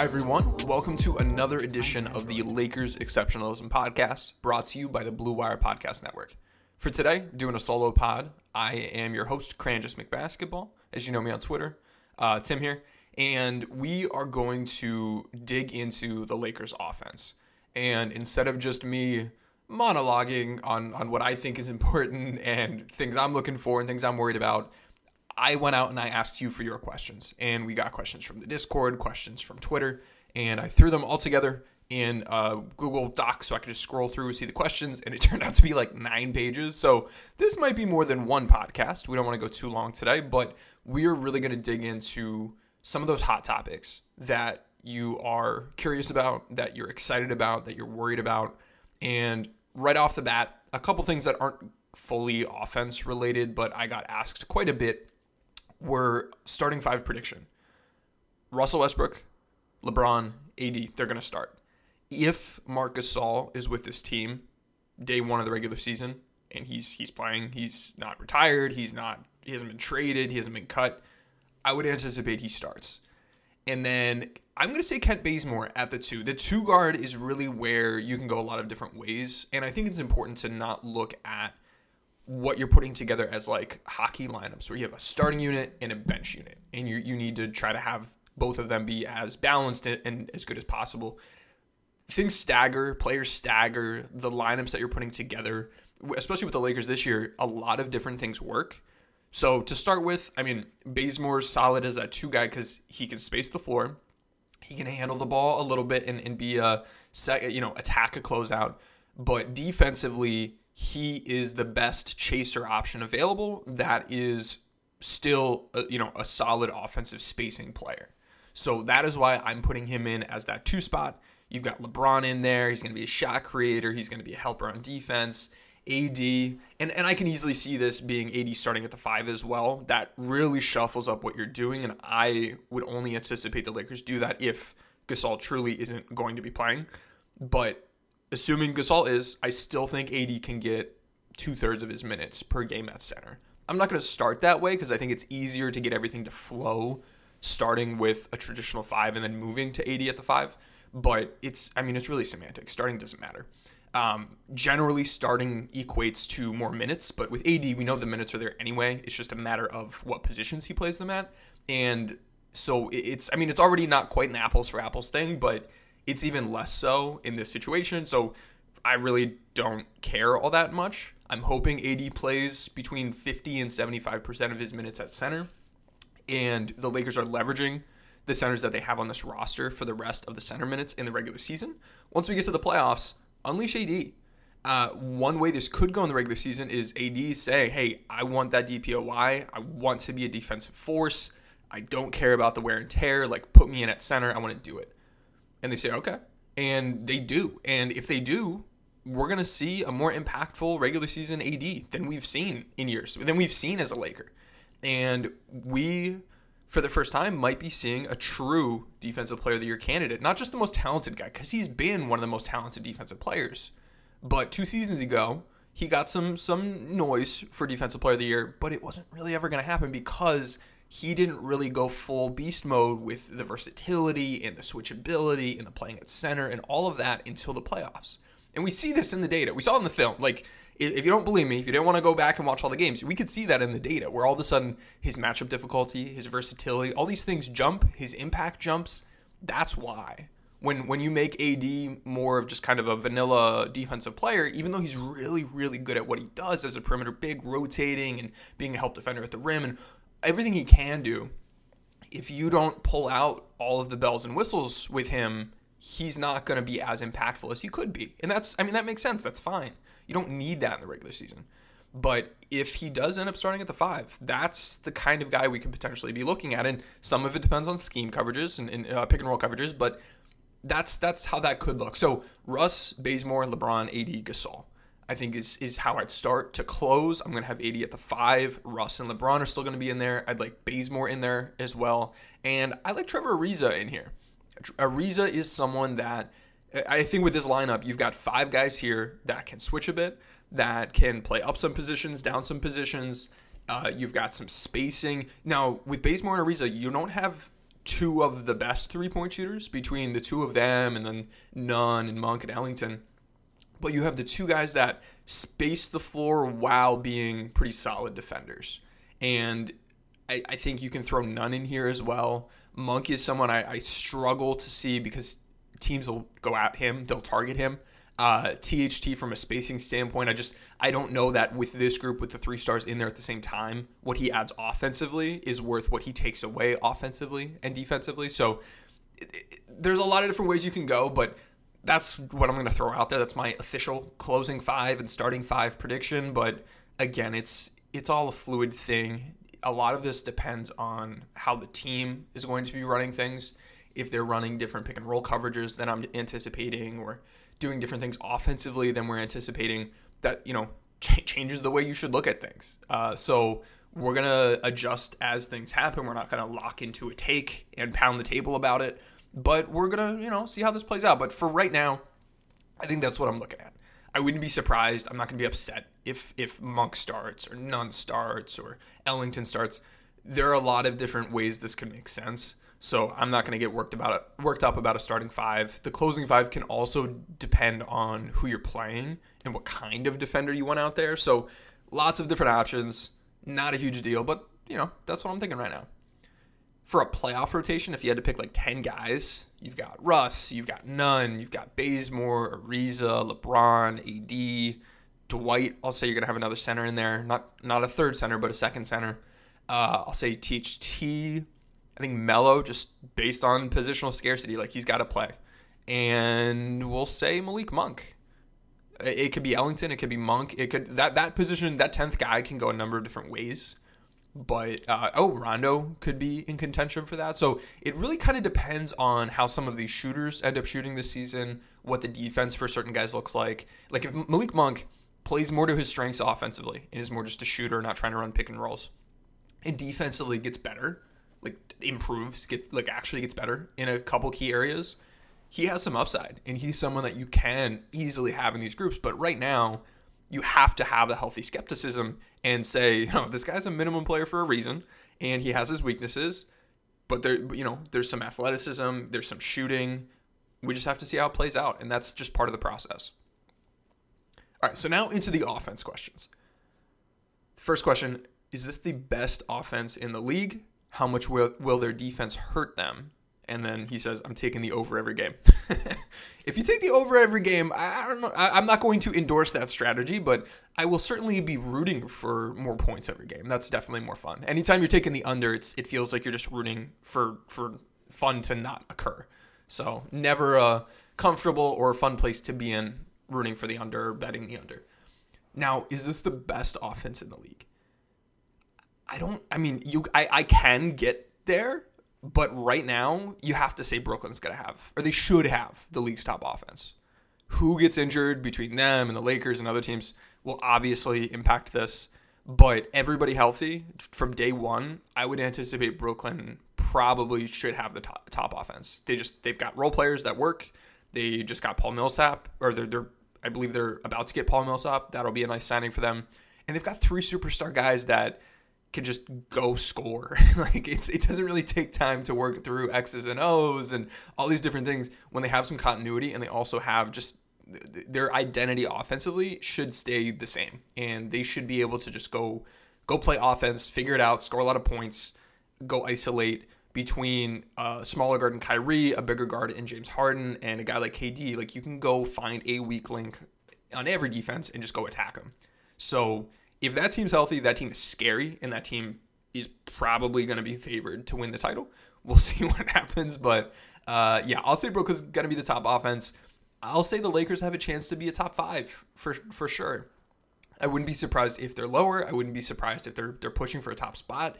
Hi, everyone. Welcome to another edition of the Lakers Exceptionalism Podcast, brought to you by the Blue Wire Podcast Network. For today, doing a solo pod, I am your host, Cranjus McBasketball, as you know me on Twitter. Uh, Tim here. And we are going to dig into the Lakers offense. And instead of just me monologuing on, on what I think is important and things I'm looking for and things I'm worried about, I went out and I asked you for your questions. And we got questions from the Discord, questions from Twitter, and I threw them all together in uh, Google Docs so I could just scroll through, see the questions, and it turned out to be like nine pages. So this might be more than one podcast. We don't want to go too long today, but we're really going to dig into some of those hot topics that you are curious about, that you're excited about, that you're worried about. And right off the bat, a couple things that aren't fully offense related, but I got asked quite a bit were starting five prediction. Russell Westbrook, LeBron, AD, they're going to start. If Marcus Gasol is with this team day one of the regular season and he's he's playing, he's not retired, he's not he hasn't been traded, he hasn't been cut, I would anticipate he starts. And then I'm going to say Kent Bazemore at the two. The two guard is really where you can go a lot of different ways. And I think it's important to not look at what you're putting together as like hockey lineups where you have a starting unit and a bench unit. And you, you need to try to have both of them be as balanced and, as good as possible. Things stagger, players stagger, the lineups that you're putting together, especially with the Lakers this year, a lot of different things work. So to start with, I mean, Bazemore's solid as that two guy because he can space the floor, he can handle the ball a little bit and, and be a you know, attack a closeout. But defensively, he is the best chaser option available. That is still, a, you know, a solid offensive spacing player. So that is why I'm putting him in as that two spot. You've got LeBron in there. He's going to be a shot creator. He's going to be a helper on defense. AD, and, and I can easily see this being AD starting at the five as well. That really shuffles up what you're doing, and I would only anticipate the Lakers do that if Gasol truly isn't going to be playing. But assuming Gasol is, I still think AD can get two thirds of his minutes per game at center. I'm not going to start that way because I think it's easier to get everything to flow starting with a traditional five and then moving to AD at the five. But it's, I mean, it's really semantic. Starting doesn't matter. Um, generally, starting equates to more minutes, but with AD, we know the minutes are there anyway. It's just a matter of what positions he plays them at. And so it's, I mean, it's already not quite an apples for apples thing, but it's even less so in this situation. So I really don't care all that much. I'm hoping AD plays between 50 and 75% of his minutes at center. And the Lakers are leveraging the centers that they have on this roster for the rest of the center minutes in the regular season. Once we get to the playoffs, unleash AD. Uh, one way this could go in the regular season is AD say, hey, I want that DPOY. I want to be a defensive force. I don't care about the wear and tear. Like, put me in at center. I want to do it. And they say, okay. And they do. And if they do, we're going to see a more impactful regular season AD than we've seen in years, than we've seen as a Laker. And we, for the first time, might be seeing a true defensive player of the year candidate. Not just the most talented guy, because he's been one of the most talented defensive players. But two seasons ago, he got some some noise for defensive player of the year, but it wasn't really ever going to happen because he didn't really go full beast mode with the versatility and the switchability and the playing at center and all of that until the playoffs. And we see this in the data. We saw it in the film. Like, if you don't believe me, if you didn't want to go back and watch all the games, we could see that in the data where all of a sudden his matchup difficulty, his versatility, all these things jump, his impact jumps. That's why. When, when you make AD more of just kind of a vanilla defensive player, even though he's really, really good at what he does as a perimeter big, rotating and being a help defender at the rim and everything he can do, if you don't pull out all of the bells and whistles with him, he's not going to be as impactful as he could be. And that's, I mean, that makes sense. That's fine. You don't need that in the regular season. But if he does end up starting at the five, that's the kind of guy we could potentially be looking at. And some of it depends on scheme coverages and, and uh, pick and roll coverages. But that's that's how that could look. So Russ, Bazemore, LeBron, AD, Gasol. I think is is how I'd start to close. I'm gonna have AD at the five. Russ and LeBron are still gonna be in there. I'd like Bazemore in there as well, and I like Trevor Ariza in here. Ariza is someone that I think with this lineup, you've got five guys here that can switch a bit, that can play up some positions, down some positions. Uh, you've got some spacing. Now, with Bazemore and Ariza, you don't have two of the best three point shooters between the two of them and then Nunn and Monk and Ellington. But you have the two guys that space the floor while being pretty solid defenders. And I, I think you can throw Nunn in here as well. Monk is someone I, I struggle to see because teams will go at him, they'll target him. Uh, THT from a spacing standpoint, I just I don't know that with this group with the three stars in there at the same time, what he adds offensively is worth what he takes away offensively and defensively. So it, it, there's a lot of different ways you can go, but that's what I'm going to throw out there. That's my official closing five and starting five prediction. But again, it's it's all a fluid thing. A lot of this depends on how the team is going to be running things. If they're running different pick and roll coverages than I'm anticipating, or doing different things offensively than we're anticipating that you know changes the way you should look at things. Uh, so we're gonna adjust as things happen. We're not gonna lock into a take and pound the table about it, but we're gonna you know see how this plays out. But for right now, I think that's what I'm looking at. I wouldn't be surprised. I'm not gonna be upset if if Monk starts or Nunn starts or Ellington starts. There are a lot of different ways this could make sense. So I'm not going to get worked about it, worked up about a starting five. The closing five can also depend on who you're playing and what kind of defender you want out there. So lots of different options. Not a huge deal, but you know that's what I'm thinking right now. For a playoff rotation, if you had to pick like ten guys, you've got Russ, you've got Nunn, you've got Bazemore, Ariza, LeBron, AD, Dwight. I'll say you're gonna have another center in there, not not a third center, but a second center. Uh, I'll say THT. I think Melo, just based on positional scarcity, like he's got to play. And we'll say Malik Monk. It could be Ellington, it could be Monk. It could that that position, that tenth guy can go a number of different ways. But uh, oh, Rondo could be in contention for that. So it really kind of depends on how some of these shooters end up shooting this season, what the defense for certain guys looks like. Like if Malik Monk plays more to his strengths offensively and is more just a shooter, not trying to run pick and rolls, and defensively gets better, like improves, get like actually gets better in a couple key areas, he has some upside and he's someone that you can easily have in these groups. But right now, you have to have a healthy skepticism and say, you know, this guy's a minimum player for a reason and he has his weaknesses, but there you know, there's some athleticism, there's some shooting. We just have to see how it plays out, and that's just part of the process. All right, so now into the offense questions. First question, is this the best offense in the league? how much will, will their defense hurt them? And then he says, I'm taking the over every game. if you take the over every game, I, don't know. I'm not going to endorse that strategy, but I will certainly be rooting for more points every game. That's definitely more fun. Anytime you're taking the under, it's it feels like you're just rooting for for fun to not occur. So never a comfortable or fun place to be in rooting for the under or betting the under. Now, is this the best offense in the league? I don't. I mean, you. I, I can get there, but right now you have to say Brooklyn's gonna have, or they should have, the league's top offense. Who gets injured between them and the Lakers and other teams will obviously impact this. But everybody healthy from day one, I would anticipate Brooklyn probably should have the top, top offense. They just they've got role players that work. They just got Paul Millsap, or they're, they're I believe they're about to get Paul Millsap. That'll be a nice signing for them. And they've got three superstar guys that can just go score. like it's it doesn't really take time to work through X's and O's and all these different things when they have some continuity and they also have just their identity offensively should stay the same and they should be able to just go go play offense, figure it out, score a lot of points, go isolate between a smaller guard and Kyrie, a bigger guard and James Harden, and a guy like KD. Like you can go find a weak link on every defense and just go attack them. So if that team's healthy, that team is scary, and that team is probably going to be favored to win the title. We'll see what happens, but uh, yeah, I'll say Brooklyn's going to be the top offense. I'll say the Lakers have a chance to be a top five for for sure. I wouldn't be surprised if they're lower. I wouldn't be surprised if they're they're pushing for a top spot.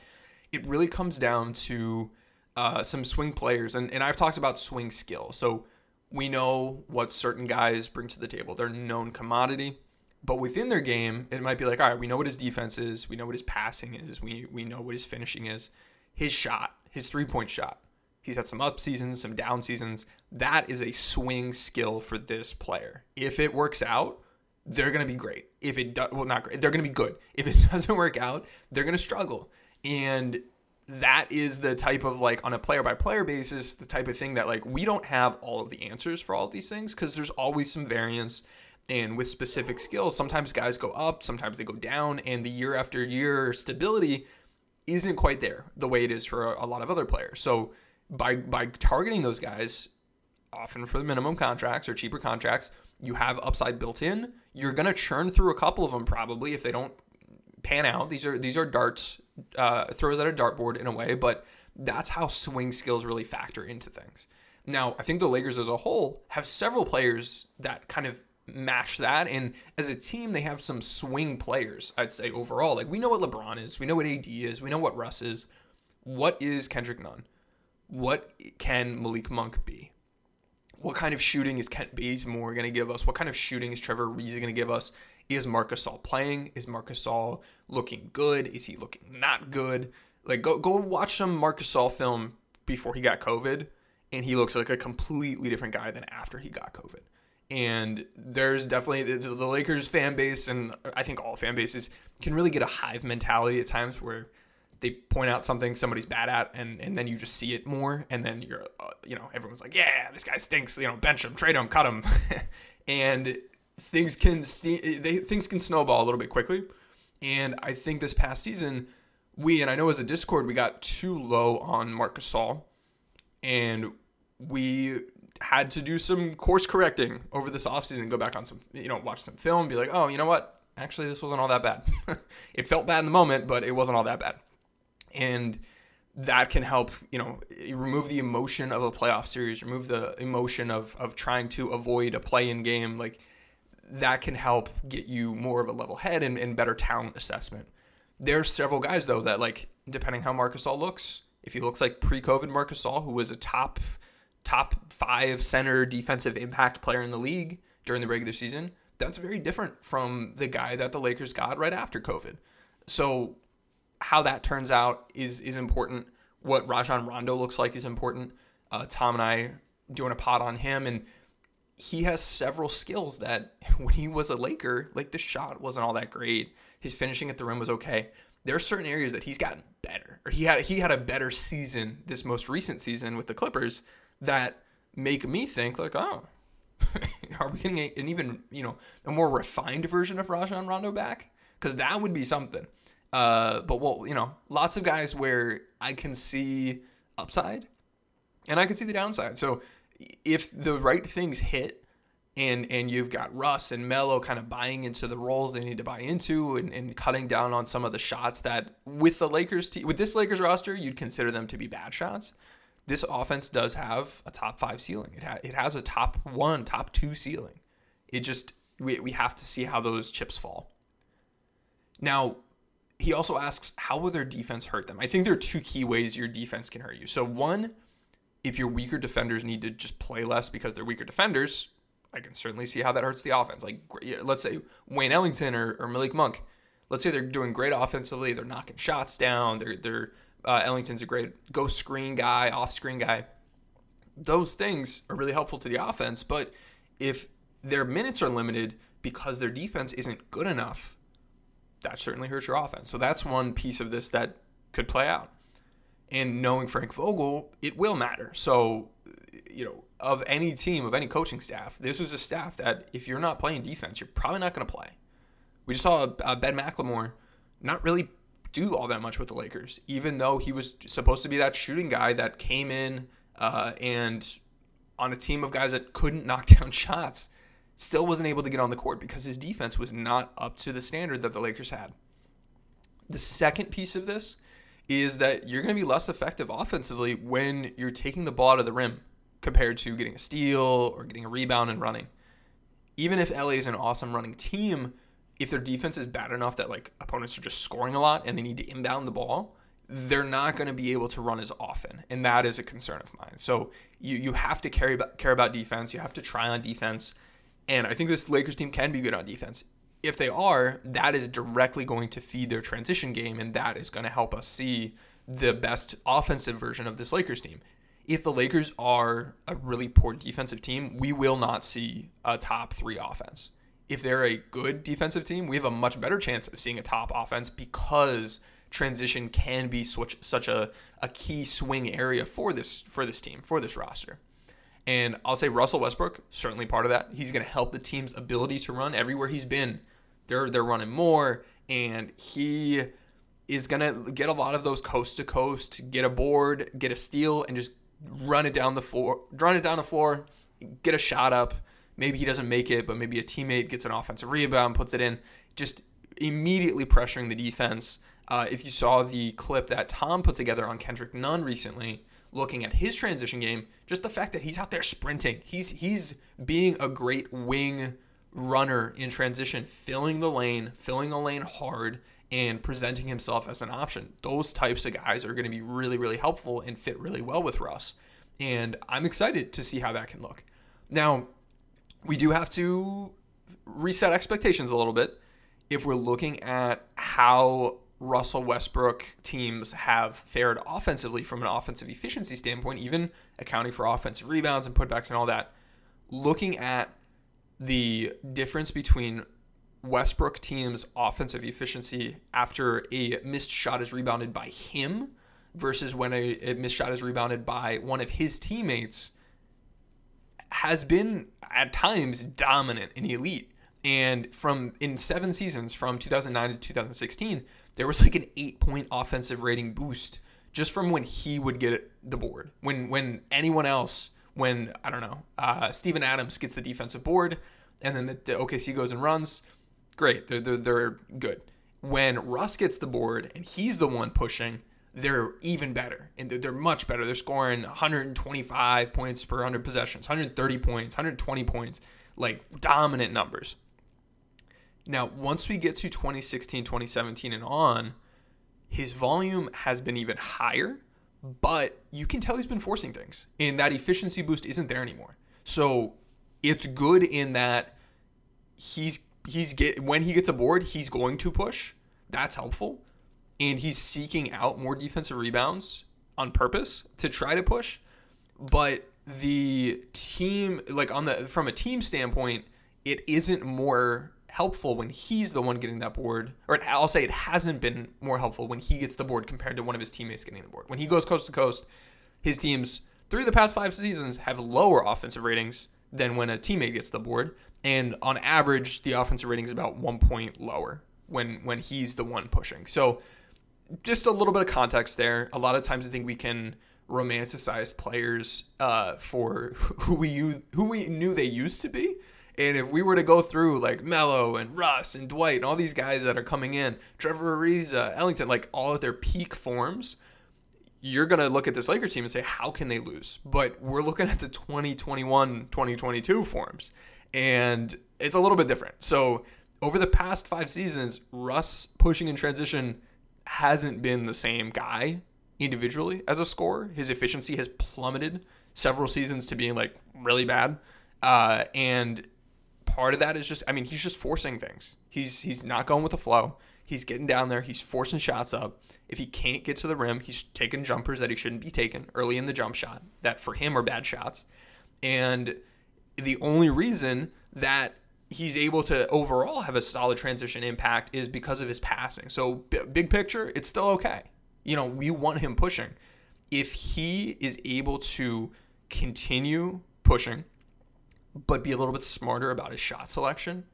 It really comes down to uh, some swing players, and and I've talked about swing skill. So we know what certain guys bring to the table. They're known commodity. But within their game, it might be like, all right, we know what his defense is, we know what his passing is, we we know what his finishing is. His shot, his three point shot. He's had some up seasons, some down seasons. That is a swing skill for this player. If it works out, they're going to be great. If it does, well, not great, they're going to be good. If it doesn't work out, they're going to struggle. And that is the type of like on a player by player basis, the type of thing that like we don't have all of the answers for all of these things because there's always some variance. And with specific skills, sometimes guys go up, sometimes they go down, and the year after year stability isn't quite there the way it is for a lot of other players. So by by targeting those guys, often for the minimum contracts or cheaper contracts, you have upside built in. You're gonna churn through a couple of them probably if they don't pan out. These are these are darts uh, throws at a dartboard in a way, but that's how swing skills really factor into things. Now, I think the Lakers as a whole have several players that kind of match that, and as a team, they have some swing players. I'd say overall, like we know what LeBron is, we know what AD is, we know what Russ is. What is Kendrick Nunn? What can Malik Monk be? What kind of shooting is Kent Bazemore going to give us? What kind of shooting is Trevor Ariza going to give us? Is Marcus Gasol playing? Is Marcus Gasol looking good? Is he looking not good? Like go go watch some Marcus Gasol film before he got COVID, and he looks like a completely different guy than after he got COVID. And there's definitely the, the Lakers fan base, and I think all fan bases can really get a hive mentality at times where they point out something somebody's bad at, and, and then you just see it more, and then you're, uh, you know, everyone's like, yeah, this guy stinks, you know, bench him, trade him, cut him, and things can they things can snowball a little bit quickly. And I think this past season, we and I know as a Discord we got too low on Marc Gasol, and we had to do some course correcting over this offseason. Go back on some, you know, watch some film, be like, oh, you know what? Actually, this wasn't all that bad. it felt bad in the moment, but it wasn't all that bad. And that can help, you know, remove the emotion of a playoff series, remove the emotion of of trying to avoid a play in game. Like that can help get you more of a level head and, and better talent assessment. There's several guys though that like depending how Marc Gasol looks, if he looks like pre-COVID Marc Gasol who was a top top five center defensive impact player in the league during the regular season, that's very different from the guy that the Lakers got right after COVID. So how that turns out is is important. What Rajon Rondo looks like is important. Uh, Tom and I doing a pod on him and he has several skills that when he was a Laker, like the shot wasn't all that great. His finishing at the rim was okay. There are certain areas that he's gotten better, or he had he had a better season this most recent season with the Clippers that make me think like, oh, are we getting a, an even you know a more refined version of Rajon Rondo back? Because that would be something. Uh, but well, you know, lots of guys where I can see upside, and I can see the downside. So if the right things hit and and you've got Russ and Melo kind of buying into the roles they need to buy into and, and cutting down on some of the shots that with the Lakers team with this Lakers roster you'd consider them to be bad shots. This offense does have a top five ceiling. It, ha- it has a top one, top two ceiling. It just we, we have to see how those chips fall. Now, he also asks, how will their defense hurt them? I think there are two key ways your defense can hurt you. So one if your weaker defenders need to just play less because they're weaker defenders, I can certainly see how that hurts the offense. Like, let's say Wayne Ellington or, or Malik Monk, let's say they're doing great offensively, they're knocking shots down, they're, they're uh, Ellington's a great go screen guy, off screen guy. Those things are really helpful to the offense, but if their minutes are limited because their defense isn't good enough, that certainly hurts your offense. So that's one piece of this that could play out. And knowing Frank Vogel, it will matter. So, you know, of any team, of any coaching staff, this is a staff that if you're not playing defense, you're probably not going to play. We just saw uh, Ben McLemore not really do all that much with the Lakers, even though he was supposed to be that shooting guy that came in uh, and on a team of guys that couldn't knock down shots, still wasn't able to get on the court because his defense was not up to the standard that the Lakers had. The second piece of this is that you're going to be less effective offensively when you're taking the ball of the rim compared to getting a steal or getting a rebound and running. Even if LA is an awesome running team, if their defense is bad enough that like opponents are just scoring a lot and they need to inbound the ball, they're not going to be able to run as often, and that is a concern of mine. So you you have to care about, care about defense. You have to try on defense, and I think this Lakers team can be good on defense. If they are, that is directly going to feed their transition game, and that is going to help us see the best offensive version of this Lakers team. If the Lakers are a really poor defensive team, we will not see a top three offense. If they're a good defensive team, we have a much better chance of seeing a top offense because transition can be such, a, a key swing area for this for this team, for this roster. And I'll say Russell Westbrook, certainly part of that. He's going to help the team's ability to run everywhere he's been. They're they're running more and he is going to get a lot of those coast to coast, get a board, get a steal and just run it down the floor, run it down the floor, get a shot up. Maybe he doesn't make it, but maybe a teammate gets an offensive rebound, puts it in, just immediately pressuring the defense uh, if you saw the clip that Tom put together on Kendrick Nunn recently, looking at his transition game, just the fact that he's out there sprinting, he's he's being a great wing runner in transition, filling the lane, filling the lane hard, and presenting himself as an option. Those types of guys are going to be really, really helpful and fit really well with Russ. And I'm excited to see how that can look. Now, we do have to reset expectations a little bit if we're looking at how Russell Westbrook teams have fared offensively from an offensive efficiency standpoint, even accounting for offensive rebounds and putbacks and all that. Looking at the difference between Westbrook teams' offensive efficiency after a missed shot is rebounded by him versus when a, a missed shot is rebounded by one of his teammates has been at times dominant and elite. And from in seven seasons from 2009 to 2016, there was like an eight point offensive rating boost just from when he would get the board. When when anyone else, when I don't know, uh, Steven Adams gets the defensive board, and then the, the OKC goes and runs, great, they're, they're they're good. When Russ gets the board and he's the one pushing, they're even better and they're, they're much better. They're scoring 125 points per 100 possessions, 130 points, 120 points, like dominant numbers. Now, once we get to 2016, 2017 and on, his volume has been even higher, but you can tell he's been forcing things. And that efficiency boost isn't there anymore. So it's good in that he's he's get when he gets a board, he's going to push. That's helpful. And he's seeking out more defensive rebounds on purpose to try to push. But the team like on the from a team standpoint, it isn't more helpful when he's the one getting that board, or I'll say it hasn't been more helpful when he gets the board compared to one of his teammates getting the board. When he goes coast to coast, his teams through the past five seasons have lower offensive ratings than when a teammate gets the board, and on average, the offensive rating is about one point lower when when he's the one pushing. So, just a little bit of context there. A lot of times, I think we can romanticize players uh, for who we who we knew they used to be and if we were to go through like Melo and Russ and Dwight and all these guys that are coming in, Trevor Ariza, Ellington, like all of their peak forms, you're going to look at this Laker team and say, how can they lose? But we're looking at the 2021 2022 forms, and it's a little bit different. So, over the past five seasons, Russ pushing in transition hasn't been the same guy individually as a scorer. His efficiency has plummeted several seasons to being like really bad. Uh, and part of that is just I mean he's just forcing things. He's he's not going with the flow. He's getting down there. He's forcing shots up. If he can't get to the rim, he's taking jumpers that he shouldn't be taking early in the jump shot that for him are bad shots. And the only reason that he's able to overall have a solid transition impact is because of his passing. So b- big picture, it's still okay. You know, we want him pushing. If he is able to continue pushing but be a little bit smarter about his shot selection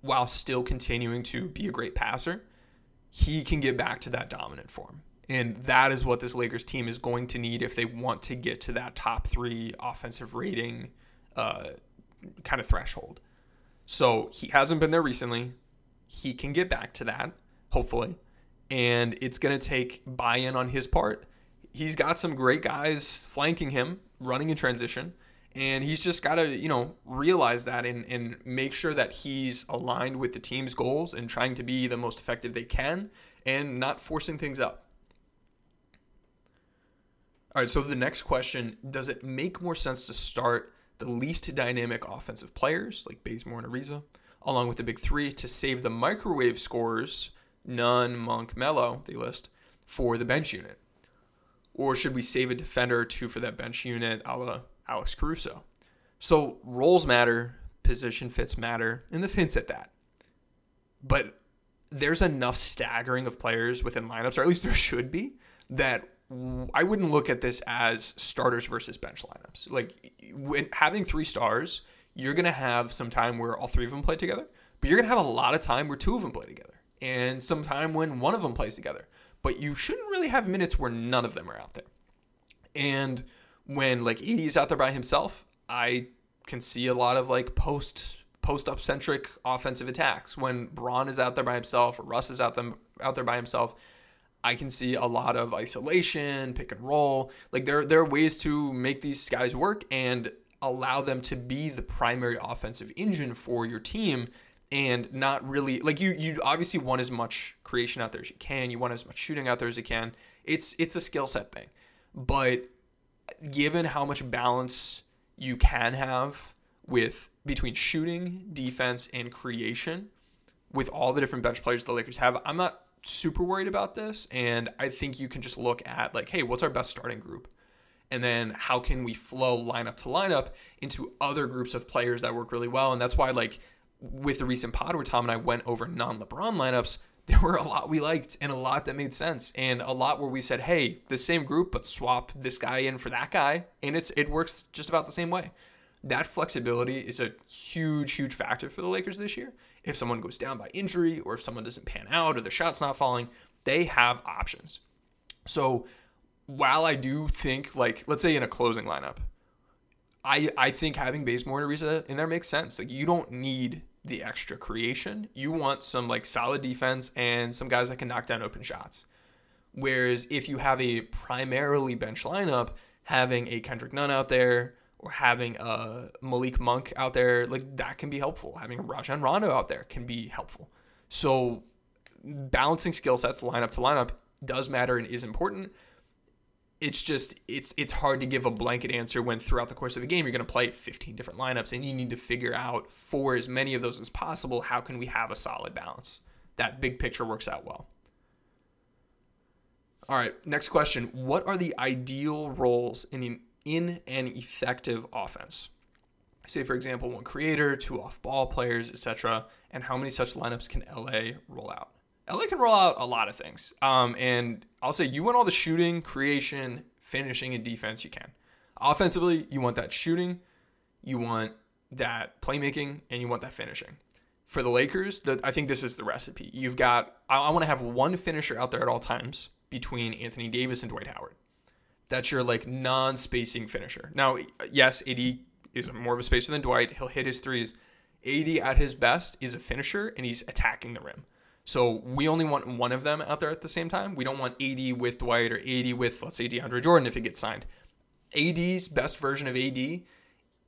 while still continuing to be a great passer, he can get back to that dominant form. And that is what this Lakers team is going to need if they want to get to that top three offensive rating uh, kind of threshold. So he hasn't been there recently. He can get back to that, hopefully. And it's going to take buy in on his part. He's got some great guys flanking him, running in transition and he's just got to you know realize that and, and make sure that he's aligned with the team's goals and trying to be the most effective they can and not forcing things up All right, so the next question does it make more sense to start the least dynamic offensive players like Bazemore and Ariza, along with the big three, to save the microwave scores, Nunn, Monk, Melo, they list, for the bench unit? Or should we save a defender or two for that bench unit a la Alex Caruso? So roles matter, position fits matter, and this hints at that. But there's enough staggering of players within lineups, or at least there should be, that I wouldn't look at this as starters versus bench lineups. Like when having three stars, you're gonna have some time where all three of them play together, but you're gonna have a lot of time where two of them play together, and some time when one of them plays together. But you shouldn't really have minutes where none of them are out there. And when like AD is out there by himself, I can see a lot of like post post up centric offensive attacks. When Bron is out there by himself or Russ is out them out there by himself, I can see a lot of isolation, pick and roll. Like there, there are ways to make these guys work and allow them to be the primary offensive engine for your team and not really like you you obviously want as much creation out there as you can. You want as much shooting out there as you can. It's it's a skill set thing. But given how much balance you can have with between shooting defense and creation with all the different bench players the lakers have i'm not super worried about this. And I think you can just look at, like, hey, what's our best starting group? And then how can we flow lineup to lineup into other groups of players that work really well? And that's why, like, with the recent pod where Tom and I went over non LeBron lineups, there were a lot we liked and a lot that made sense and a lot where we said, hey, the same group, but swap this guy in for that guy. And it's it works just about the same way. That flexibility is a huge, huge factor for the Lakers this year if someone goes down by injury or if someone doesn't pan out or the shot's not falling, they have options. So while I do think, like, let's say in a closing lineup, I, I think having Bazemore and Ariza in there makes sense. Like, you don't need the extra creation. You want some, like, solid defense and some guys that can knock down open shots. Whereas if you have a primarily bench lineup, having a Kendrick Nunn out there, or having a Malik Monk out there, like that can be helpful. Having Rajon Rondo out there can be helpful. So balancing skill sets lineup to lineup does matter and is important. It's just it's it's hard to give a blanket answer when throughout the course of a game you're going to play 15 different lineups and you need to figure out for as many of those as possible how can we have a solid balance. That big picture works out well. All right, next question. What are the ideal roles in in an effective offense. Say, for example, one creator, two off ball players, etc., and how many such lineups can LA roll out? LA can roll out a lot of things. Um, and I'll say you want all the shooting, creation, finishing, and defense you can. Offensively, you want that shooting, you want that playmaking, and you want that finishing. For the Lakers, the, I think this is the recipe. You've got, I, I want to have one finisher out there at all times between Anthony Davis and Dwight Howard. That's your like non-spacing finisher. Now, yes, AD is more of a spacer than Dwight. He'll hit his threes. AD at his best is a finisher and he's attacking the rim. So we only want one of them out there at the same time. We don't want AD with Dwight or AD with let's say DeAndre Jordan if he gets signed. AD's best version of AD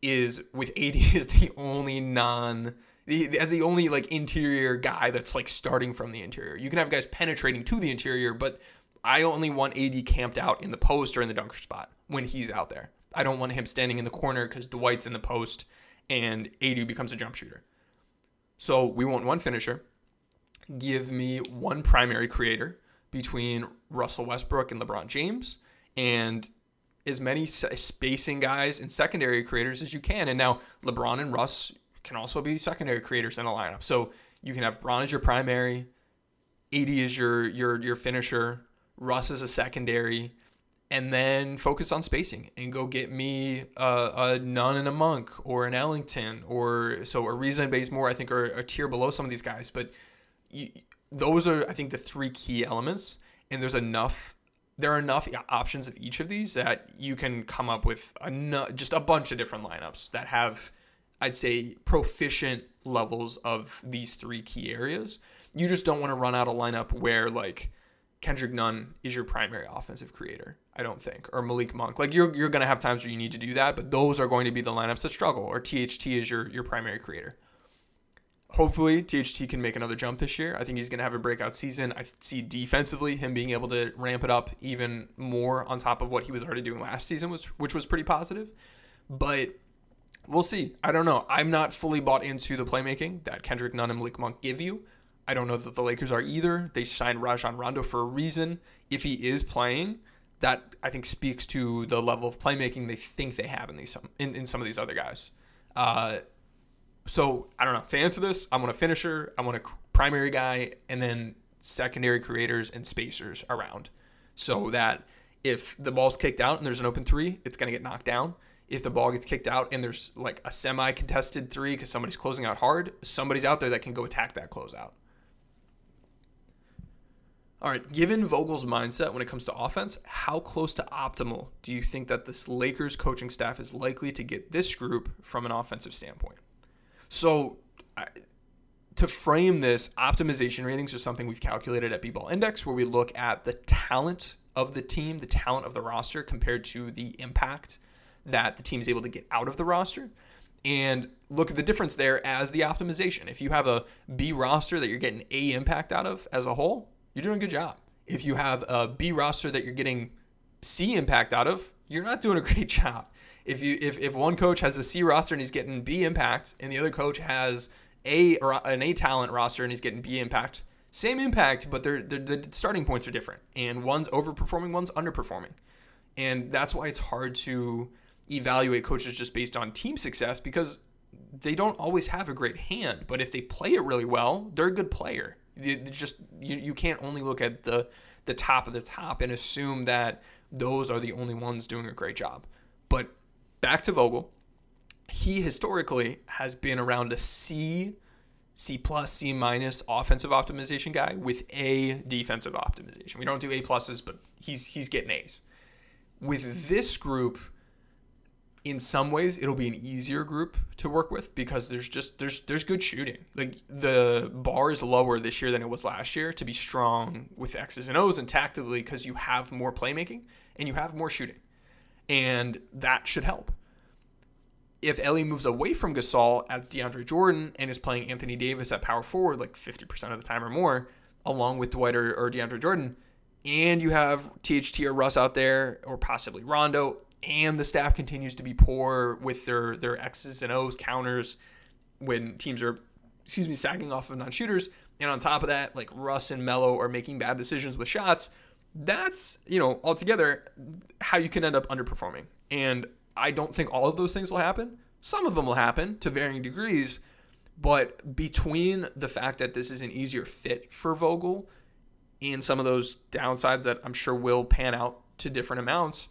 is with AD is the only non as the only like interior guy that's like starting from the interior. You can have guys penetrating to the interior, but I only want AD camped out in the post or in the dunker spot when he's out there. I don't want him standing in the corner because Dwight's in the post and AD becomes a jump shooter. So we want one finisher. Give me one primary creator between Russell Westbrook and LeBron James, and as many spacing guys and secondary creators as you can. And now LeBron and Russ can also be secondary creators in a lineup. So you can have Bron as your primary, AD is your your your finisher, Russ as a secondary, and then focus on spacing and go get me a, a and a Monk or an Ellington or so Ariza and Bazemore I think are a tier below some of these guys, but you, those are I think the three key elements, and there's enough. There are enough options of each of these that you can come up with a, just a bunch of different lineups that have, I'd say, proficient levels of these three key areas. You just don't want to run out a lineup where like Kendrick Nunn is your primary offensive creator, I don't think, or Malik Monk. Like you're you're gonna have times where you need to do that, but those are going to be the lineups that struggle. Or THT is your your primary creator. hopefully THT can make another jump this year. I think he's going to have a breakout season. I see defensively him being able to ramp it up even more on top of what he was already doing last season, was which was pretty positive. But we'll see. I don't know. I'm not fully bought into the playmaking that Kendrick Nunn and Malik Monk give you. I don't know that the Lakers are either. They signed Rajon Rondo for a reason. If he is playing, that I think speaks to the level of playmaking they think they have in these some in, in some of these other guys. Uh, so I don't know. To answer this, I want a finisher, I want a primary guy, and then secondary creators and spacers around, so that if the ball's kicked out and there's an open three, it's gonna get knocked down. If the ball gets kicked out and there's like a semi contested three because somebody's closing out hard, somebody's out there that can go attack that closeout. All right, given Vogel's mindset when it comes to offense, how close to optimal do you think that this Lakers coaching staff is likely to get this group from an offensive standpoint? So, to frame this, optimization ratings are something we've calculated at B-Ball Index, where we look at the talent of the team, the talent of the roster compared to the impact that the team is able to get out of the roster. And look at the difference there as the optimization. If you have a B roster that you're getting A impact out of as a whole, you're doing a good job. If you have a B roster that you're getting C impact out of, you're not doing a great job. If you if, if one coach has a C roster and he's getting B impact, and the other coach has a an A talent roster and he's getting B impact, same impact, but they're, they're, the starting points are different, and one's overperforming, one's underperforming, and that's why it's hard to evaluate coaches just based on team success because they don't always have a great hand. But if they play it really well, they're a good player. Just you, you can't only look at the the top of the top and assume that those are the only ones doing a great job. But back to Vogel, he historically has been around a C, C plus, C minus offensive optimization guy with a defensive optimization. We don't do A pluses, but he's he's getting A's. With this group, in some ways it'll be an easier group to work with because there's just there's there's good shooting. Like the bar is lower this year than it was last year to be strong with X's and O's and tactically because you have more playmaking and you have more shooting. And that should help. If LA moves away from Gasol, adds DeAndre Jordan, and is playing Anthony Davis at power forward like 50% of the time or more, along with Dwight or, or DeAndre Jordan, and you have THT or Russ out there, or possibly Rondo, and the staff continues to be poor with their their X's and O's counters when teams are excuse me sagging off of non-shooters. And on top of that like Russ and Melo are making bad decisions with shots. That's you know altogether how you can end up underperforming. And I don't think all of those things will happen. Some of them will happen to varying degrees. But between the fact that this is an easier fit for Vogel and some of those downsides that I'm sure will pan out to different amounts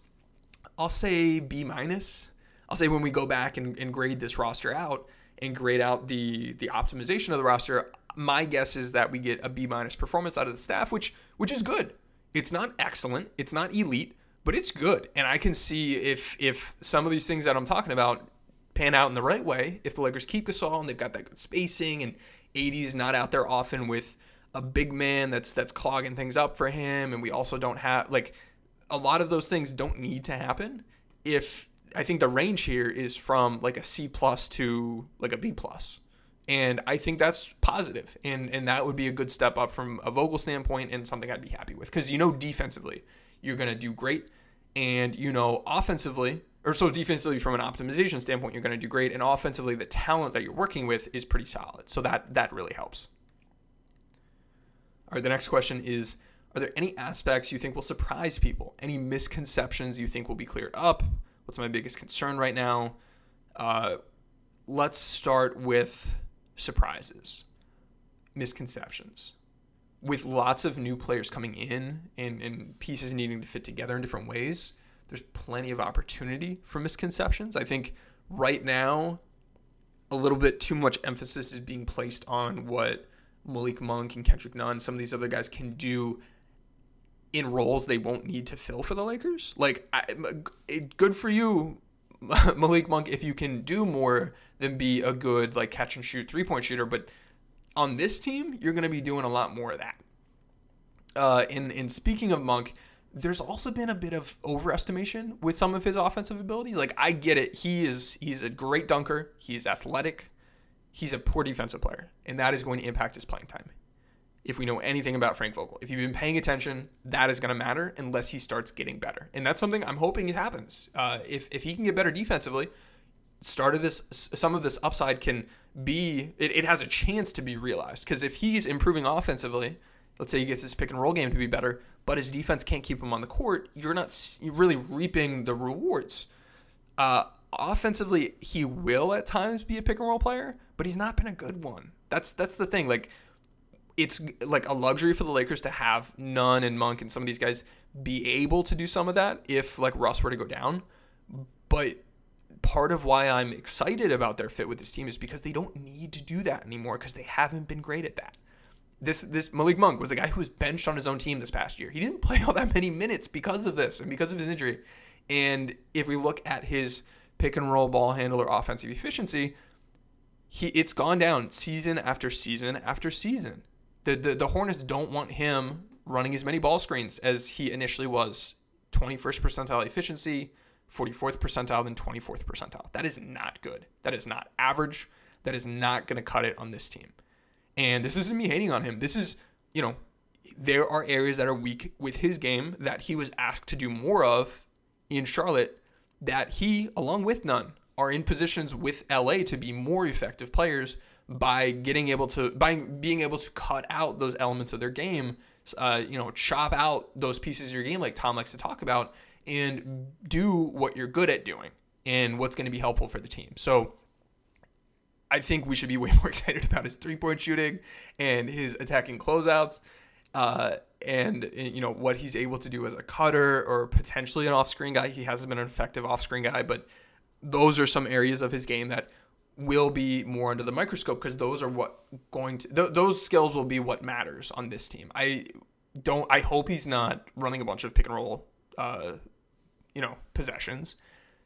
I'll say B minus. I'll say when we go back and, and grade this roster out and grade out the the optimization of the roster, my guess is that we get a B minus performance out of the staff, which which is good. It's not excellent, it's not elite, but it's good. And I can see if if some of these things that I'm talking about pan out in the right way, if the Lakers keep Gasol and they've got that good spacing and AD's not out there often with a big man that's that's clogging things up for him, and we also don't have like a lot of those things don't need to happen if I think the range here is from like a C plus to like a B plus. And I think that's positive. And and that would be a good step up from a Vogel standpoint and something I'd be happy with. Because you know defensively, you're gonna do great. And you know, offensively, or so defensively from an optimization standpoint, you're gonna do great. And offensively, the talent that you're working with is pretty solid. So that that really helps. All right, the next question is are there any aspects you think will surprise people? Any misconceptions you think will be cleared up? What's my biggest concern right now? Uh, let's start with surprises, misconceptions. With lots of new players coming in and, and pieces needing to fit together in different ways, there's plenty of opportunity for misconceptions. I think right now, a little bit too much emphasis is being placed on what Malik Monk and Kendrick Nunn, some of these other guys can do in roles they won't need to fill for the Lakers. Like, I, good for you, Malik Monk, if you can do more than be a good like catch and shoot three point shooter. But on this team, you're going to be doing a lot more of that. Uh, in in speaking of Monk, there's also been a bit of overestimation with some of his offensive abilities. Like I get it, he is he's a great dunker. He's athletic. he's a poor defensive player, and that is going to impact his playing time. If we know anything about Frank Vogel, if you've been paying attention, that is going to matter unless he starts getting better, and that's something I'm hoping it happens. Uh, if if he can get better defensively, start of this some of this upside can be it, it has a chance to be realized. Because if he's improving offensively let's say he gets his pick and roll game to be better but his defense can't keep him on the court you're not you're really reaping the rewards. Uh, offensively he will at times be a pick and roll player but he's not been a good one. That's that's the thing like it's like a luxury for the Lakers to have Nunn and Monk and some of these guys be able to do some of that if like Russ were to go down but part of why I'm excited about their fit with this team is because they don't need to do that anymore because they haven't been great at that. This this Malik Monk was a guy who was benched on his own team this past year. He didn't play all that many minutes because of this and because of his injury. And if we look at his pick and roll ball handler offensive efficiency, he it's gone down season after season after season. The the, the Hornets don't want him running as many ball screens as he initially was. 21st percentile efficiency, 44th percentile than 24th percentile. That is not good. That is not average. That is not going to cut it on this team. And this isn't me hating on him. This is, you know, there are areas that are weak with his game that he was asked to do more of in Charlotte that he, along with Nunn, are in positions with LA to be more effective players by getting able to by being able to cut out those elements of their game, uh, you know, chop out those pieces of your game like Tom likes to talk about, and do what you're good at doing and what's going to be helpful for the team. So I think we should be way more excited about his three point shooting and his attacking closeouts. Uh, and, and, you know what he's able to do as a cutter or potentially an off-screen guy. He hasn't been an effective off-screen guy, but those are some areas of his game that will be more under the microscope because those are what going to th- those skills will be what matters on this team. I don't. I hope he's not running a bunch of pick and roll uh, you know, possessions,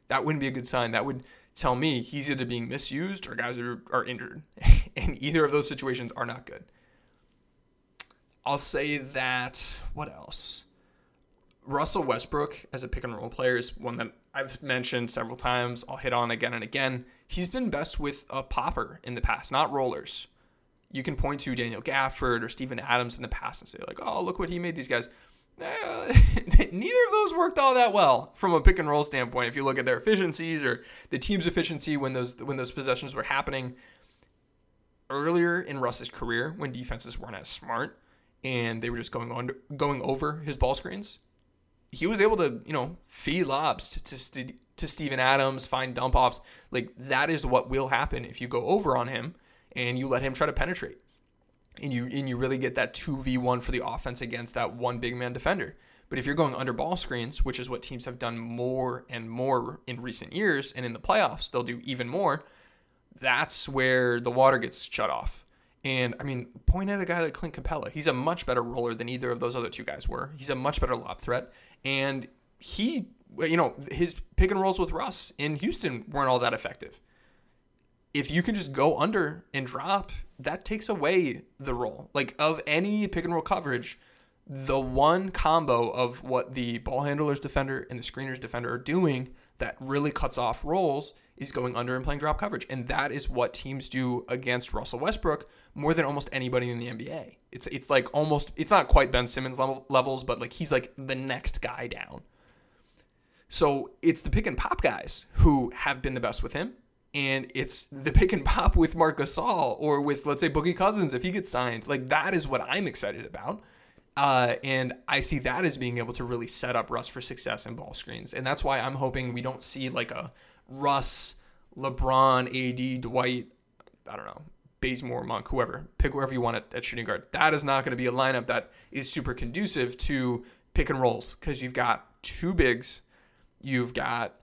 that wouldn't be a good sign. That would tell me he's either being misused or guys are, are injured. and either of those situations are not good. I'll say that, what else? Russell Westbrook as a pick and roll player is one that I've mentioned several times. I'll hit on again and again. He's been best with a popper in the past, not rollers. You can point to Daniel Gafford or Steven Adams in the past and say, like, oh, look what he made these guys. Eh, neither of those worked all that well from a pick and roll standpoint. If you look at their efficiencies or the team's efficiency when those when those possessions were happening earlier in Russ's career, when defenses weren't as smart and they were just going on going over his ball screens, he was able to you know feed lobs to to, to Steven Adams, find dump offs. Like that is what will happen if you go over on him and you let him try to penetrate and you and you really get that 2v1 for the offense against that one big man defender. But if you're going under ball screens, which is what teams have done more and more in recent years, and in the playoffs they'll do even more, that's where the water gets shut off. And I mean, point at a guy like Clint Capela. He's a much better roller than either of those other two guys were. He's a much better lob threat. And he, you know, his pick and rolls with Russ in Houston weren't all that effective. If you can just go under and drop that takes away the role. Like of any pick and roll coverage, the one combo of what the ball handler's defender and the screener's defender are doing that really cuts off roles is going under and playing drop coverage. And that is what teams do against Russell Westbrook more than almost anybody in the NBA. It's it's like almost it's not quite Ben Simmons level, levels, but like he's like the next guy down. So it's the pick and pop guys who have been the best with him and it's the pick and pop with Marc Gasol or with let's say Boogie Cousins if he gets signed. Like that is what I'm excited about. Uh, and I see that as being able to really set up Russ for success in ball screens. And that's why I'm hoping we don't see like a Russ, LeBron, AD, Dwight, I don't know, Bazemore, Monk, whoever. Pick whoever you want at, at shooting guard. That is not going to be a lineup that is super conducive to pick and rolls because you've got two bigs, you've got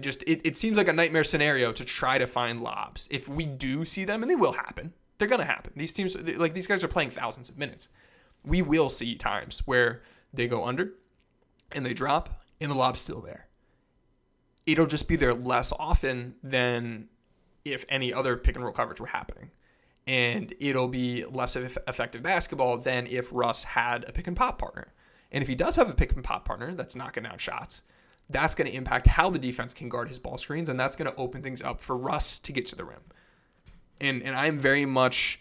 just it, it seems like a nightmare scenario to try to find lobs. If we do see them, and they will happen, they're gonna happen. These teams, like these guys, are playing thousands of minutes. We will see times where they go under, and they drop, and the lob's still there. It'll just be there less often than if any other pick and roll coverage were happening. And it'll be less effective basketball than if Russ had a pick and pop partner. And if he does have a pick and pop partner that's knocking down shots, that's going to impact how the defense can guard his ball screens, and that's going to open things up for Russ to get to the rim. And and I'm very much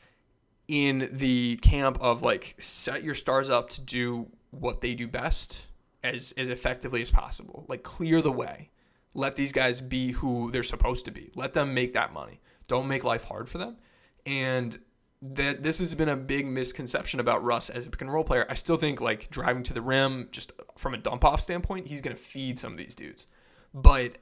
in the camp of like set your stars up to do what they do best as as effectively as possible. Like clear the way. Let these guys be who they're supposed to be. Let them make that money. Don't make life hard for them. And that this has been a big misconception about Russ as a pick and roll player. I still think like driving to the rim, just from a dump off standpoint, he's gonna feed some of these dudes. But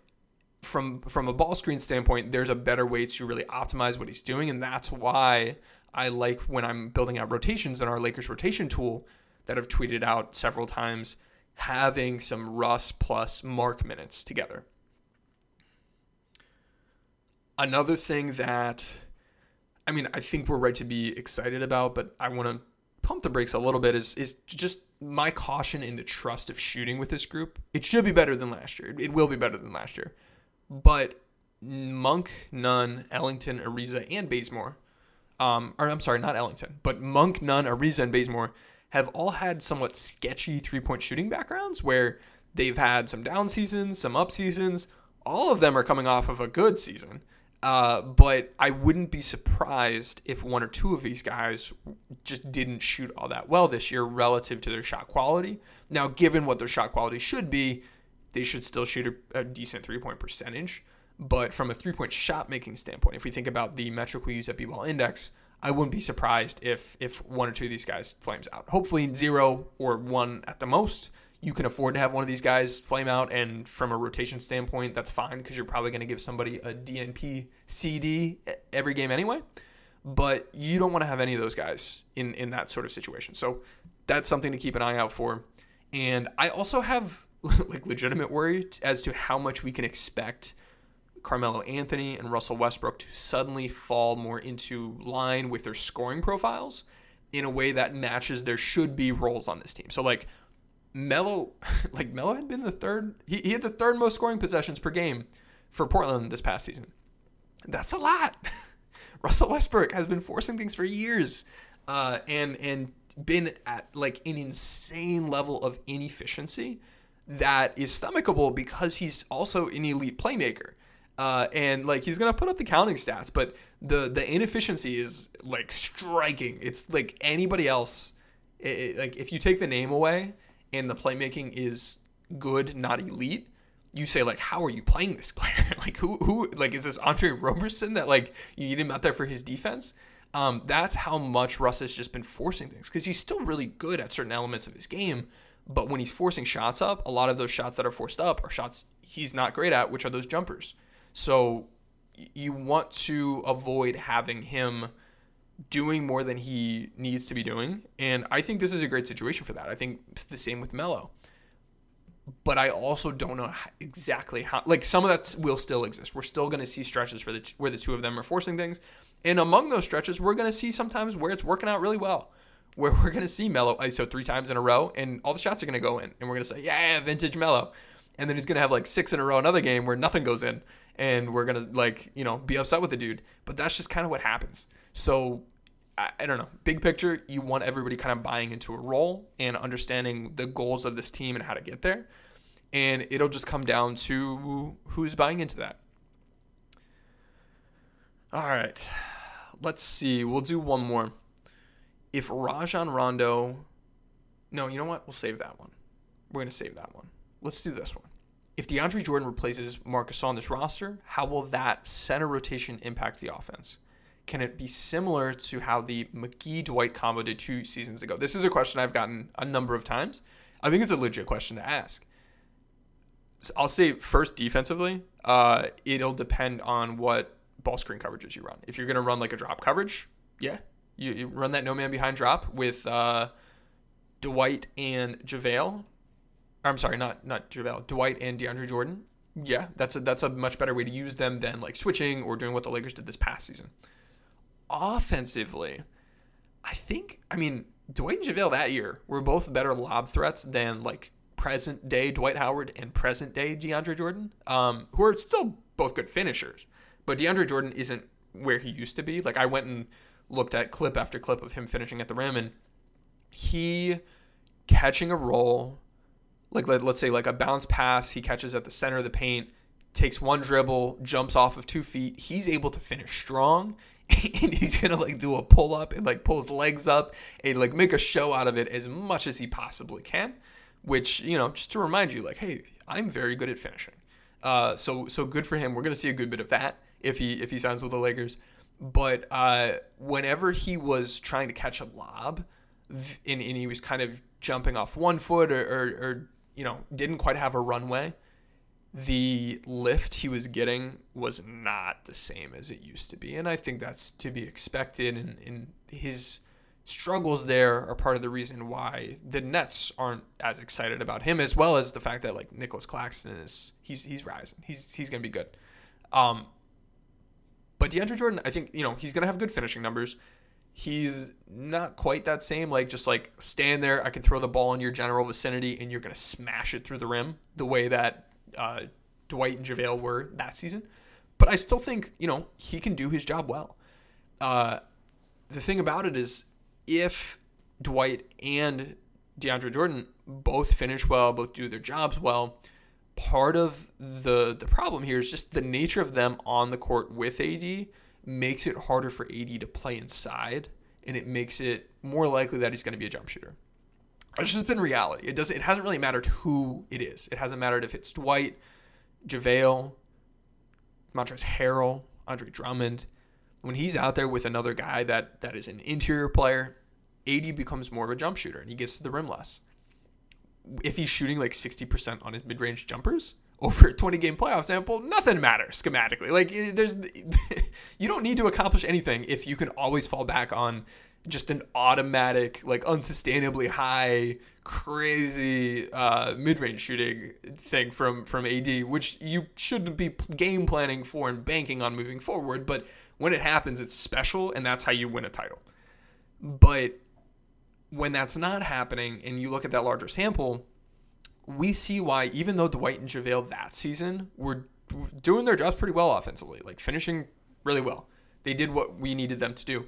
from from a ball screen standpoint, there's a better way to really optimize what he's doing, and that's why I like when I'm building out rotations in our Lakers rotation tool that I've tweeted out several times, having some Russ plus Marc minutes together. Another thing that I mean, I think we're right to be excited about, but I want to pump the brakes a little bit is is just my caution in the trust of shooting with this group. It should be better than last year. It will be better than last year. But Monk, Nunn, Ellington, Ariza, and Bazemore, um, or I'm sorry, not Ellington, but Monk, Nunn, Ariza, and Bazemore have all had somewhat sketchy three point shooting backgrounds where they've had some down seasons, some up seasons. All of them are coming off of a good season. Uh, but I wouldn't be surprised if one or two of these guys just didn't shoot all that well this year relative to their shot quality. Now, given what their shot quality should be, they should still shoot a, a decent three point percentage. But from a three point shot making standpoint, if we think about the metric we use at B-Ball Index, I wouldn't be surprised if if one or two of these guys flames out. Hopefully zero or one at the most you can afford to have one of these guys flame out, and from a rotation standpoint, that's fine because you're probably going to give somebody a DNP CD every game anyway. But you don't want to have any of those guys in in that sort of situation. So that's something to keep an eye out for. And I also have like legitimate worry as to how much we can expect Carmelo Anthony and Russell Westbrook to suddenly fall more into line with their scoring profiles in a way that matches their should be roles on this team. So like Melo, like Melo had been the third. He, he had the third most scoring possessions per game for Portland this past season. That's a lot. Russell Westbrook has been forcing things for years, uh, and and been at like an insane level of inefficiency that is stomachable because he's also an elite playmaker. Uh, and like he's gonna put up the counting stats, but the the inefficiency is like striking. It's like anybody else. It, like if you take the name away, and the playmaking is good, not elite, you say like, how are you playing this player? like who who like is this Andre Roberson that like you need him out there for his defense? Um, that's how much Russ has just been forcing things because he's still really good at certain elements of his game, but when he's forcing shots up, a lot of those shots that are forced up are shots he's not great at, which are those jumpers. So you want to avoid having him doing more than he needs to be doing. And I think this is a great situation for that. I think it's the same with Melo. But I also don't know exactly how. Like some of that will still exist. We're still going to see stretches for the where the two of them are forcing things, and among those stretches, we're going to see sometimes where it's working out really well, where we're going to see Melo ISO three times in a row, and all the shots are going to go in, and we're going to say, yeah, vintage Melo, and then he's going to have like six in a row another game where nothing goes in, and we're to like you know be upset with the dude. But that's just kind of what happens. So I, I don't know. Big picture, you want everybody kind of buying into a role and understanding the goals of this team and how to get there. And it'll just come down to who's buying into that. All right. Let's see. We'll do one more. If Rajon Rondo. No, you know what? We'll save that one. We're going to save that one. Let's do this one. If DeAndre Jordan replaces Marcus on this roster, how will that center rotation impact the offense? can it be similar to how the McGee Dwight combo did two seasons ago? This is a question I've gotten a number of times. I think it's a legit question to ask. So I'll say first defensively, uh, it'll depend on what ball screen coverages you run. If you're going to run like a drop coverage, yeah, you, you run that no man behind drop with uh, Dwight and JaVale. I'm sorry, not not JaVale, Dwight and DeAndre Jordan. Yeah, that's a that's a much better way to use them than like switching or doing what the Lakers did this past season offensively, I think, I mean, Dwight and JaVale that year were both better lob threats than like present day Dwight Howard and present day DeAndre Jordan, um, who are still both good finishers. But DeAndre Jordan isn't where he used to be. Like, I went and looked at clip after clip of him finishing at the rim, and he catching a roll, like let's say like a bounce pass, he catches at the center of the paint, takes one dribble, jumps off of two feet. He's able to finish strong and he's gonna like do a pull up and like pull his legs up and like make a show out of it as much as he possibly can. Which you know, just to remind you, like, hey, I'm very good at finishing. Uh, so so good for him. We're gonna see a good bit of that if he if he signs with the Lakers. But uh, whenever he was trying to catch a lob, and, and he was kind of jumping off one foot or, or, or you know didn't quite have a runway, the lift he was getting was not the same as it used to be. And I think that's to be expected. And, and his struggles there are part of the reason why the Nets aren't as excited about him, as well as the fact that like Nicolas Claxton is he's he's rising. He's he's gonna be good. Um, but DeAndre Jordan, I think you know he's gonna have good finishing numbers. He's not quite that same, like just like stand there. I can throw the ball in your general vicinity, and you're gonna smash it through the rim the way that uh, Dwight and JaVale were that season. But I still think, you know, he can do his job well. Uh, the thing about it is, if Dwight and DeAndre Jordan both finish well, both do their jobs well, part of the the problem here is just the nature of them on the court with AD makes it harder for AD to play inside, and it makes it more likely that he's going to be a jump shooter. It's just been reality. It doesn't. It hasn't really mattered who it is. It hasn't mattered if it's Dwight, JaVale, Montrezl Harrell, Andre Drummond. When he's out there with another guy that that is an interior player, AD becomes more of a jump shooter and he gets to the rim less. If he's shooting like 60% on his mid-range jumpers over a 20 game playoff sample, nothing matters schematically. Like there's you don't need to accomplish anything if you can always fall back on just an automatic, like unsustainably high, crazy uh, mid-range shooting thing from from AD, which you shouldn't be game planning for and banking on moving forward. But when it happens, it's special, and that's how you win a title. But when that's not happening, and you look at that larger sample, we see why even though Dwight and JaVale that season were doing their jobs pretty well offensively, like finishing really well. They did what we needed them to do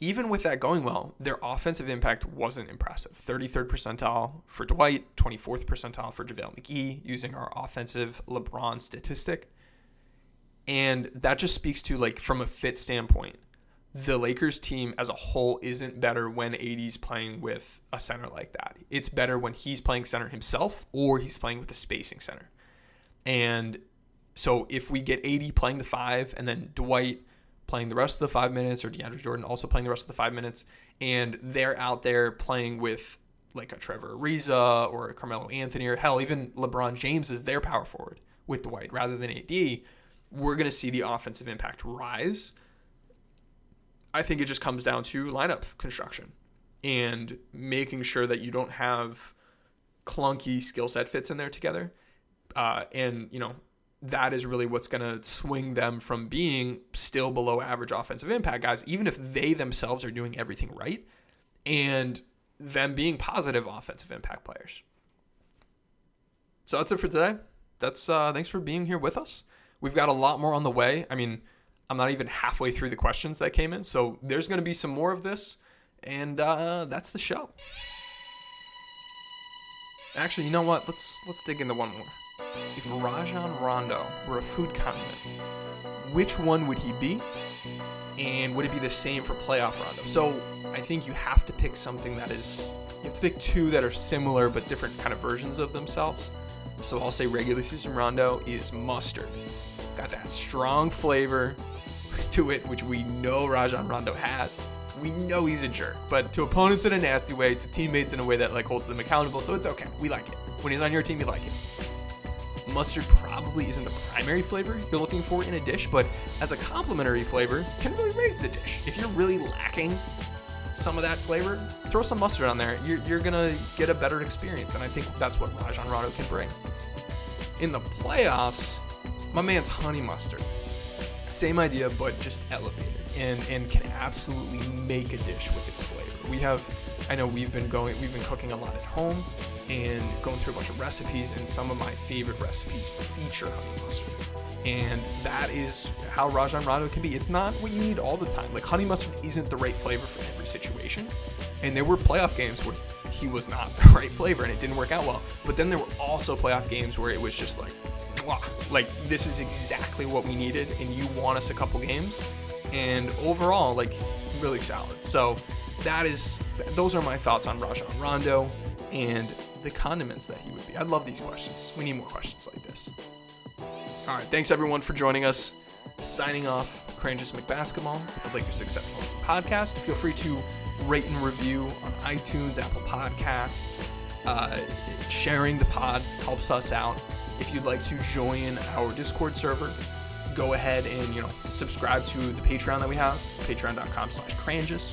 even with that going well, their offensive impact wasn't impressive. 33rd percentile for Dwight, 24th percentile for JaVale McGee, using our offensive LeBron statistic. And that just speaks to, like, from a fit standpoint, the Lakers team as a whole isn't better when AD's playing with a center like that. It's better when he's playing center himself or he's playing with a spacing center. And so if we get AD playing the five and then Dwight playing the rest of the five minutes, or DeAndre Jordan also playing the rest of the five minutes, and they're out there playing with like a Trevor Ariza or a Carmelo Anthony, or hell, even LeBron James is their power forward with Dwight rather than AD, we're going to see the offensive impact rise. I think it just comes down to lineup construction and making sure that you don't have clunky skill set fits in there together. Uh, and, you know, that is really what's going to swing them from being still below average offensive impact guys, even if they themselves are doing everything right, and them being positive offensive impact players. So that's it for today. That's uh, thanks for being here with us. We've got a lot more on the way. I mean, I'm not even halfway through the questions that came in, so there's going to be some more of this, and uh, that's the show. Actually, you know what? Let's let's dig into one more. If Rajon Rondo were a food condiment, which one would he be? And would it be the same for playoff Rondo? So I think you have to pick something that is, you have to pick two that are similar but different kind of versions of themselves. So I'll say regular season Rondo is mustard. Got that strong flavor to it, which we know Rajon Rondo has. We know he's a jerk, but to opponents in a nasty way, to teammates in a way that like holds them accountable. So it's okay. We like it. When he's on your team, you like it mustard probably isn't the primary flavor you're looking for in a dish, but as a complementary flavor, can really raise the dish. If you're really lacking some of that flavor, throw some mustard on there. You're, you're gonna get a better experience, and I think that's what Rajon Rondo can bring. In the playoffs, my man's honey mustard. Same idea, but just elevated, and and can absolutely make a dish with its flavor. We have, I know we've been going, we've been cooking a lot at home and going through a bunch of recipes, and some of my favorite recipes feature honey mustard. And that is how Rajon Rondo can be. It's not what you need all the time. Like honey mustard isn't the right flavor for every situation. And there were playoff games where he was not the right flavor and it didn't work out well. But then there were also playoff games where it was just like, like this is exactly what we needed, and you won us a couple games. and overall, like really solid. So that is those are my thoughts on Rajon Rondo and the condiments that he would be. I love these questions. We need more questions like this. All right, thanks everyone for joining us. Signing off, Cranjus McBasketball, the Lakers Exceptionalism Podcast. Feel free to rate and review on iTunes, Apple Podcasts. Uh, sharing the pod helps us out. If you'd like to join our Discord server, go ahead and you know subscribe to the Patreon that we have, patreon.com slash cranjus,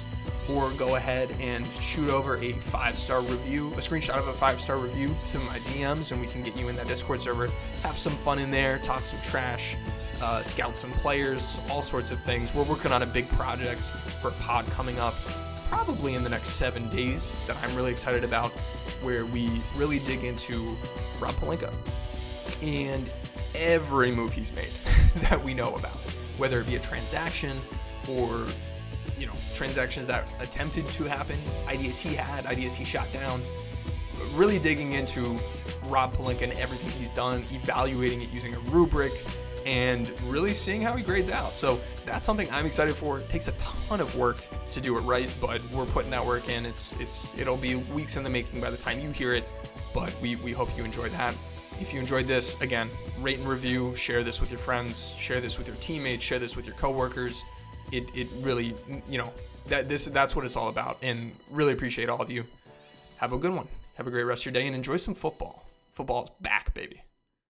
or go ahead and shoot over a five-star review, a screenshot of a five-star review to my DMs, and we can get you in that Discord server. Have some fun in there, talk some trash, uh, scout some players, all sorts of things. We're working on a big project for pod coming up, probably in the next seven days that I'm really excited about, where we really dig into Rob Pelinka and every move he's made that we know about, whether it be a transaction or you know transactions that attempted to happen, ideas he had, ideas he shot down. Really digging into Rob Pelinka and everything he's done, evaluating it using a rubric, and really seeing how he grades out. So that's something I'm excited for. It takes a ton of work to do it right, but we're putting that work in. It's it's it'll be weeks in the making by the time you hear it, but we we hope you enjoy that. If you enjoyed this, again, rate and review, share this with your friends, share this with your teammates, share this with your coworkers. It, it really, you know, that this that's what it's all about. And really appreciate all of you. Have a good one. Have a great rest of your day and enjoy some football. Football's back, baby.